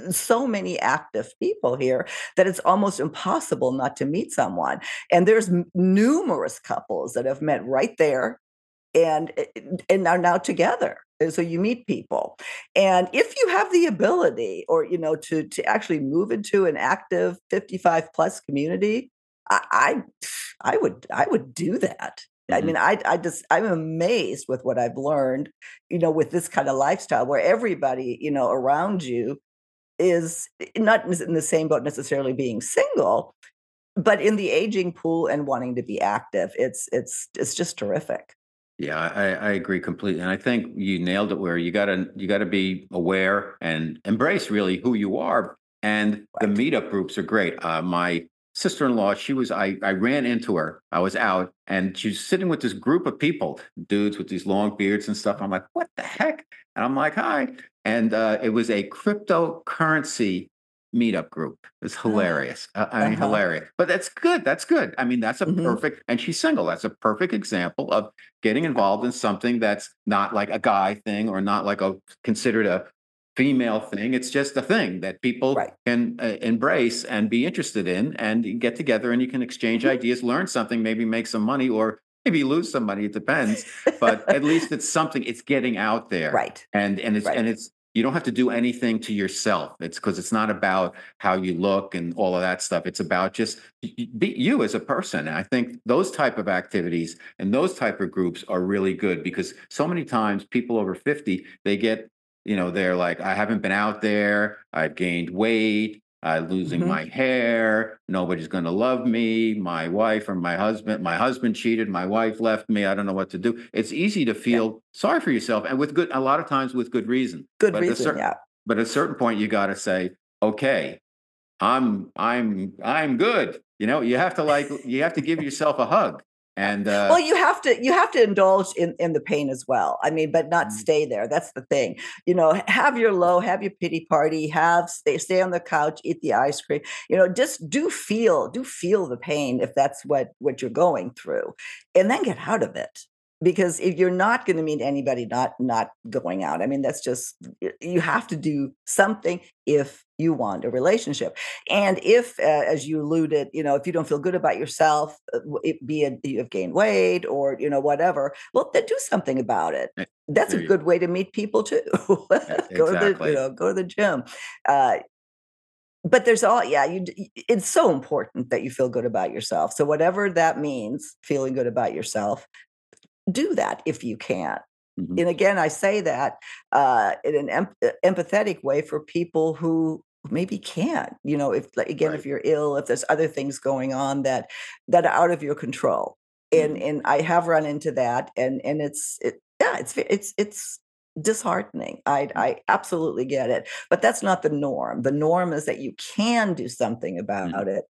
so many active people here that it's almost impossible not to meet someone. And there's m- numerous couples that have met right there and eh, and are now together so you meet people and if you have the ability or you know to to actually move into an active 55 plus community i i, I would i would do that mm-hmm. I mean, I I just I'm amazed with what I've learned, you know, with this kind of lifestyle where everybody, you know, around you is eh, not in the same boat necessarily being single, but in the aging pool and wanting to be active. It's it's it's just terrific. Yeah, I, I agree completely, and I think you nailed it. Where you gotta you gotta be aware and embrace really who you are. And the meetup groups are great. Uh, my sister-in-law, she was I I ran into her. I was out, and she's sitting with this group of people, dudes with these long beards and stuff. I'm like, what the heck? And I'm like, hi. And uh, it was a cryptocurrency meetup group. It's hilarious. Uh, I mean, uh-huh. hilarious. But that's good. That's good. I mean, that's a mm-hmm. perfect, and she's single. That's a perfect example of getting involved in something that's not like a guy thing or not like a considered a female thing. It's just a thing that people right. can uh, embrace and be interested in and get together and you can exchange mm-hmm. ideas, learn something, maybe make some money or maybe lose some money. It depends, but at least it's something. It's getting out there, right? And and it's right. and it's you don't have to do anything to yourself. It's because it's not about how you look and all of that stuff. It's about just be you as a person. And I think those type of activities and those type of groups are really good because so many times people over 50, they get, you know, they're like, I haven't been out there, I've gained weight, uh, losing mm-hmm. my hair. Nobody's going to love me. My wife or my husband, my husband cheated. My wife left me. I don't know what to do. It's easy to feel yeah. sorry for yourself, and with good, a lot of times with good reason. Good but reason, certain, yeah. But at a certain point, you got to say, okay, I'm, I'm, I'm good. You know, you have to like, you have to give yourself a hug and uh, well you have to you have to indulge in in the pain as well. I mean but not mm-hmm. stay there. That's the thing. You know have your low have your pity party have stay stay on the couch eat the ice cream. You know just do feel do feel the pain if that's what what you're going through and then get out of it because if you're not going to meet anybody not not going out i mean that's just you have to do something if you want a relationship. And if uh, as you alluded you know if you don't feel good about yourself uh, it, be it you've gained weight or you know whatever well then do something about it. Eh, that's a good way to meet people too. Go to the you know go to the gym uh, but there's all yeah you it's so important that you feel good about yourself. So whatever that means feeling good about yourself do that if you can. Mm-hmm. And again, I say that uh, in an em- uh, empathetic way for people who maybe can't. You know, if again, right. if you're ill, if there's other things going on that that are out of your control, mm-hmm. and and I have run into that, and and it's it, yeah, it's it's it's disheartening. I mm. I absolutely get it, but that's not the norm. The norm is that you can do something mm-hmm. about mm-hmm. it,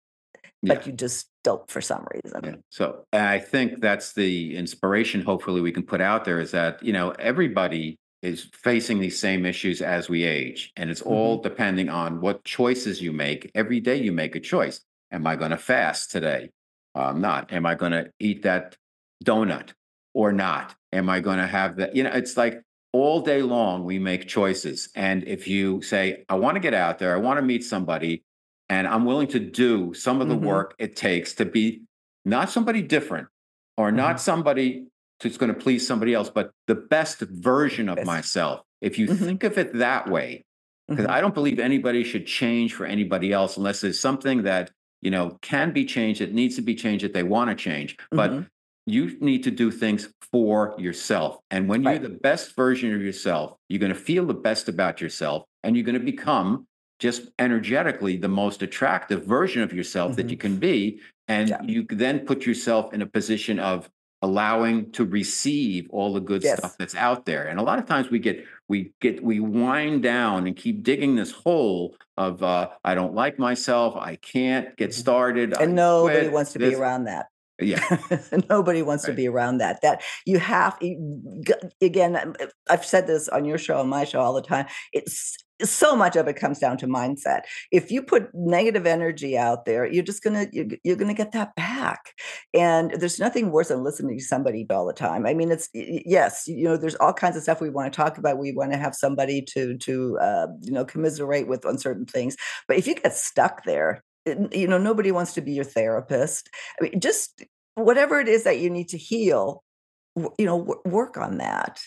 but yeah. you just don't for some reason. Yeah. So I think that's the inspiration. Hopefully, we can put out there is that you know everybody is facing these same issues as we age, and it's all mm-hmm. depending on what choices you make. Every day, you make a choice. Am I going to fast today? I'm not. Am I going to eat that donut or not? Am I going to have that? You know, it's like all day long we make choices. And if you say, I want to get out there, I want to meet somebody, and I'm willing to do some of the mm-hmm. work it takes to be not somebody different or mm-hmm. not somebody who's going to please somebody else, but the best version of myself. If you mm-hmm. think of it that way, because mm-hmm. I don't believe anybody should change for anybody else unless there's something that you know, can be changed. It needs to be changed that they want to change. But Mhm. you need to do things for yourself. And when Right. you're the best version of yourself, you're going to feel the best about yourself and you're going to become just energetically the most attractive version of yourself that Mhm. you can be. And Yeah. you then put yourself in a position of allowing to receive all the good Yes. stuff that's out there. And a lot of times we get we get we wind down and keep digging this hole of uh, I don't like myself, I can't get Mhm. started. I and nobody quit, wants to be around that. Yeah. Nobody wants to be around that. That you have again. um, I've said this on your show, on my show, all the time. It's so much of it comes down to mindset. If you put negative energy out there, you're just gonna you're, gonna get that back. And there's nothing worse than listening to somebody all the time. I mean, it's yes, you know, there's all kinds of stuff we want to talk about. We want to have somebody to to uh, you know commiserate with on certain things. But if you get stuck there, you know, nobody wants to be your therapist. I mean, just whatever it is that you need to heal, you know, work on that,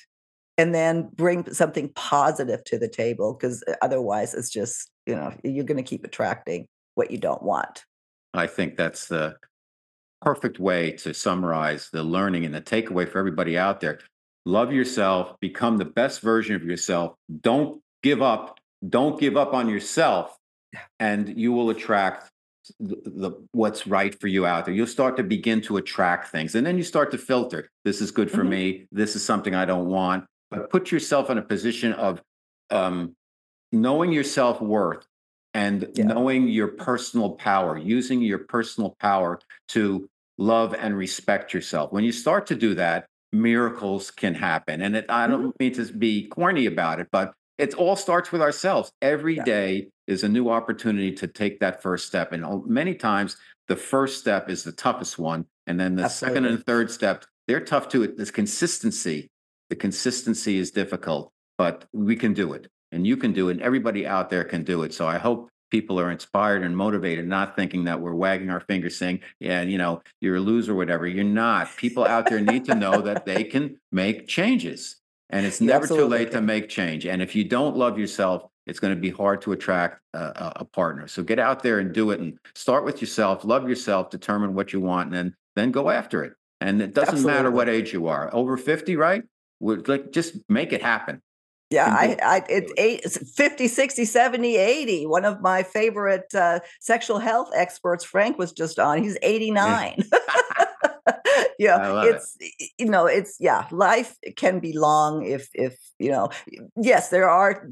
and then bring something positive to the table. Because otherwise, it's just you know you're going to keep attracting what you don't want. I think that's the perfect way to summarize the learning and the takeaway for everybody out there. Love yourself, become the best version of yourself. Don't give up. Don't give up on yourself, and you will attract the, the what's right for you out there. You'll start to begin to attract things, and then you start to filter. This is good for Mhm. me. This is something I don't want. But put yourself in a position of um, knowing your self worth and Yeah. knowing your personal power, using your personal power to love and respect yourself. When you start to do that, miracles can happen. And it, I don't mean to be corny about it, but it all starts with ourselves. Every Yeah. day is a new opportunity to take that first step. And oh, many times, the first step is the toughest one. And then the second and third step, they're tough too. This consistency, the consistency is difficult, but we can do it. And you can do it. And everybody out there can do it. So I hope people are inspired and motivated, not thinking that we're wagging our fingers saying, yeah, you know, you're a loser or whatever. You're not. People out there need to know that they can make changes. And it's You never too absolutely late to make change. And if you don't love yourself, it's going to be hard to attract a, a, partner. So get out there and do it and start with yourself, love yourself, determine what you want, and then then go after it. And it doesn't matter what age you are. Over 50, right? Would like just make it happen. Yeah, I. I, it's eight, 50, 60, 70, 80. One of my favorite uh, sexual health experts, Frank, was just on. He's 89. yeah, I love it. it's, you know, it's, yeah, life can be long if, if, you know, yes, there are,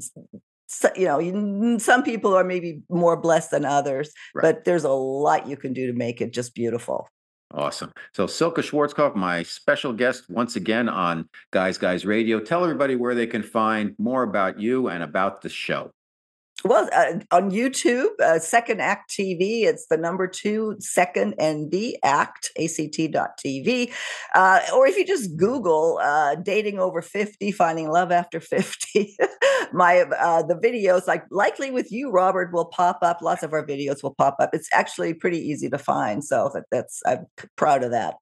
you know, some people are maybe more blessed than others, Right. but there's a lot you can do to make it just beautiful. Awesome. So Silke Schwarzkopf, my special guest once again on Guys Guys Radio. Tell everybody where they can find more about you and about the show. Well, uh, on YouTube, uh, Second Act TV, it's the number two second and the act, act.tv. Uh, or if you just Google uh, dating over 50, finding love after 50, my uh, the videos, like likely with you, Robert, will pop up. Lots of our videos will pop up. It's actually pretty easy to find. So that, that's, I'm proud of that.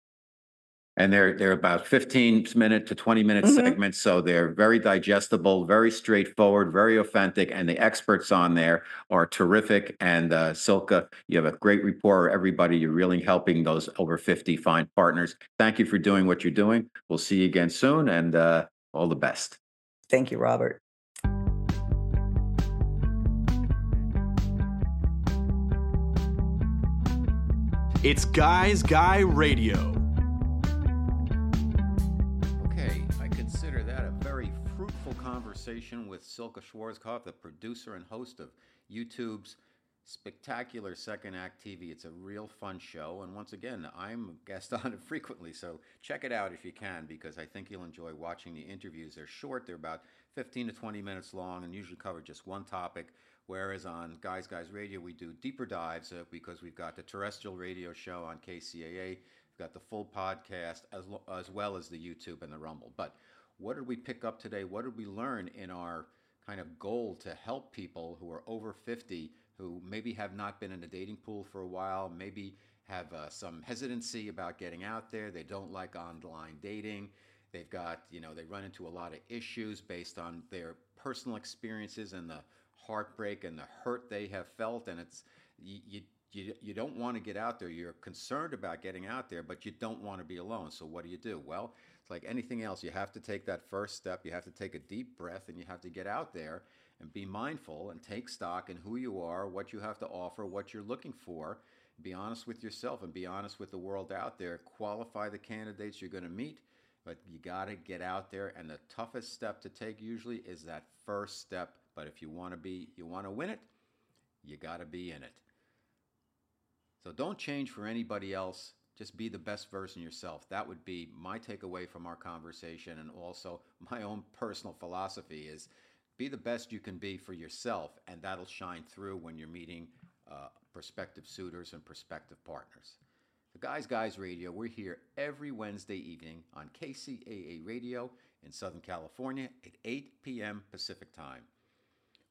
And they're they're about 15 minute to 20 minute Mhm. segments. So they're very digestible, very straightforward, very authentic. And the experts on there are terrific. And uh, Silke, you have a great rapport. Everybody, you're really helping those over 50 find partners. Thank you for doing what you're doing. We'll see you again soon and uh, all the best. Thank you, Robert. It's Guys Guy Radio. Conversation with Silke Schwarzkopf, the producer and host of YouTube's spectacular Second Act TV. It's a real fun show, and once again, I'm a guest on it frequently, so check it out if you can, because I think you'll enjoy watching the interviews. They're short, they're about 15 to 20 minutes long, and usually cover just one topic. Whereas on Guys Guys Radio, we do deeper dives uh, because we've got the terrestrial radio show on KCAA, we've got the full podcast as, lo- as well as the YouTube and the Rumble. But what did we pick up today? What did we learn in our kind of goal to help people who are over 50 who maybe have not been in a dating pool for a while, maybe have uh, some hesitancy about getting out there, they don't like online dating. They've got, you know, they run into a lot of issues based on their personal experiences and the heartbreak and the hurt they have felt. And it's, you, you you, you don't want to get out there. You're concerned about getting out there, but you don't want to be alone. So what do you do? Well, it's like anything else. You have to take that first step. You have to take a deep breath and you have to get out there and be mindful and take stock in who you are, what you have to offer, what you're looking for. Be honest with yourself and be honest with the world out there. Qualify the candidates you're going to meet, but you got to get out there. And the toughest step to take usually is that first step. But if you want to be, you want to win it, you got to be in it. So don't change for anybody else. Just be the best version yourself. That would be my takeaway from our conversation, and also my own personal philosophy is be the best you can be for yourself, and that'll shine through when you're meeting uh, prospective suitors and prospective partners. The Guys Guys Radio, we're here every Wednesday evening on KCAA Radio in Southern California at 8 p.m. Pacific Time.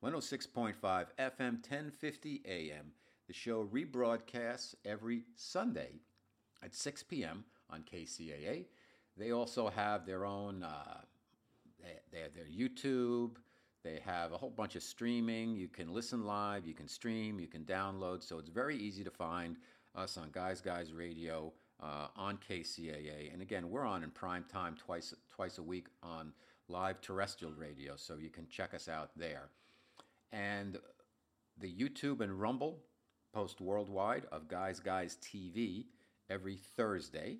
106.5 FM, 1050 AM. The show rebroadcasts every Sunday at 6 p.m. on KCAA. They also have their own, uh, they, they have their YouTube. They have a whole bunch of streaming. You can listen live, you can stream, you can download. So it's very easy to find us on Guys Guys Radio uh, on KCAA. And again, we're on in prime time twice twice a week on live terrestrial radio, so you can check us out there. And the YouTube and Rumble post worldwide of Guys Guys TV every Thursday.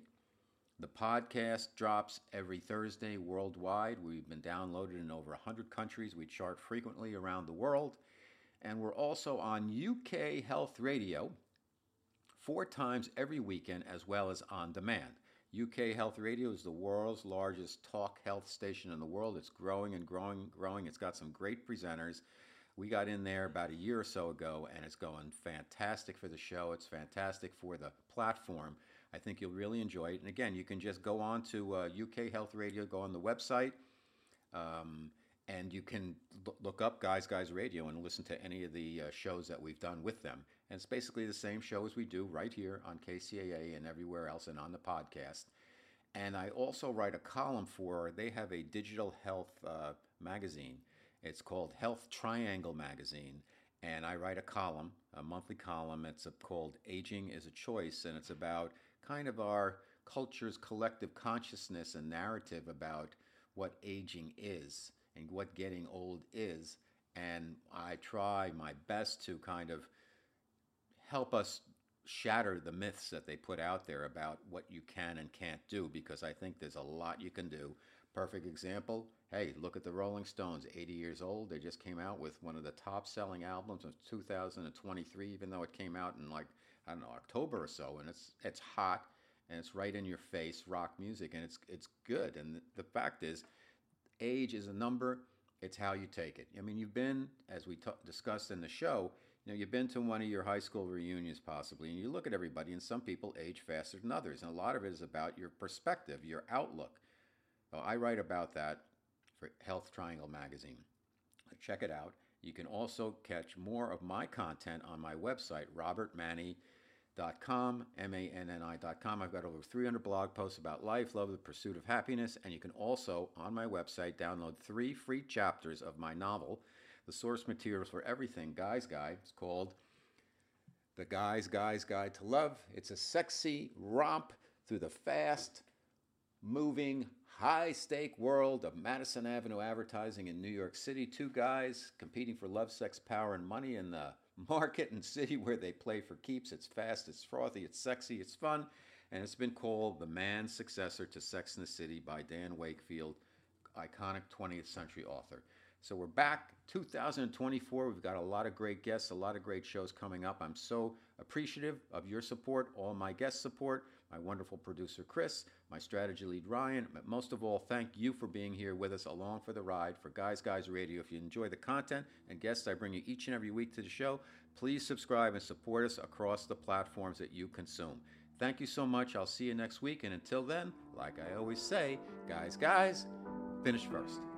The podcast drops every Thursday worldwide. We've been downloaded in over 100 countries. We chart frequently around the world. And we're also on UK Health Radio four times every weekend, as well as on demand. UK Health Radio is the world's largest talk health station in the world. It's growing and growing, growing. It's got some great presenters. We got in there about a year or so ago, and it's going fantastic for the show. It's fantastic for the platform. I think you'll really enjoy it. And again, you can just go on to uh, UK Health Radio, go on the website, um, and you can l- look up Guys Guys Radio and listen to any of the uh, shows that we've done with them. And it's basically the same show as we do right here on KCAA and everywhere else and on the podcast. And I also write a column for, they have a digital health uh, magazine it's called Health Triangle Magazine, and I write a column, a monthly column. It's called Aging is a Choice, and it's about kind of our culture's collective consciousness and narrative about what aging is and what getting old is. And I try my best to kind of help us shatter the myths that they put out there about what you can and can't do because I think there's a lot you can do. Perfect example hey, look at the Rolling Stones, 80 years old. They just came out with one of the top selling albums of 2023, even though it came out in like, I don't know, October or so. And it's, it's hot and it's right in your face rock music and it's, it's good. And the fact is, age is a number. It's how you take it. I mean, you've been, as we t- discussed in the show, you know, you've been to one of your high school reunions possibly, and you look at everybody, and some people age faster than others. And a lot of it is about your perspective, your outlook. I write about that for Health Triangle magazine. Check it out. You can also catch more of my content on my website, robertmanni.com, M-A-N-N-I.com. I've got over 300 blog posts about life, love, the pursuit of happiness, and you can also, on my website, download three free chapters of my novel, the source materials for everything, Guy's Guide. It's called The Guy's Guy's Guide to Love. It's a sexy romp through the fast, moving, high stake world of Madison Avenue advertising in New York City. Two guys competing for love, sex, power, and money in the market and city where they play for keeps. It's fast, it's frothy, it's sexy, it's fun, and it's been called the man's successor to Sex in the City by Dan Wakefield, iconic 20th century author. So we're back 2024. We've got a lot of great guests, a lot of great shows coming up. I'm so appreciative of your support, all my guest support, my wonderful producer Chris, my strategy lead Ryan. But most of all, thank you for being here with us along for the ride for Guys Guys Radio. If you enjoy the content and guests I bring you each and every week to the show, please subscribe and support us across the platforms that you consume. Thank you so much. I'll see you next week. And until then, like I always say, guys, guys, finish first.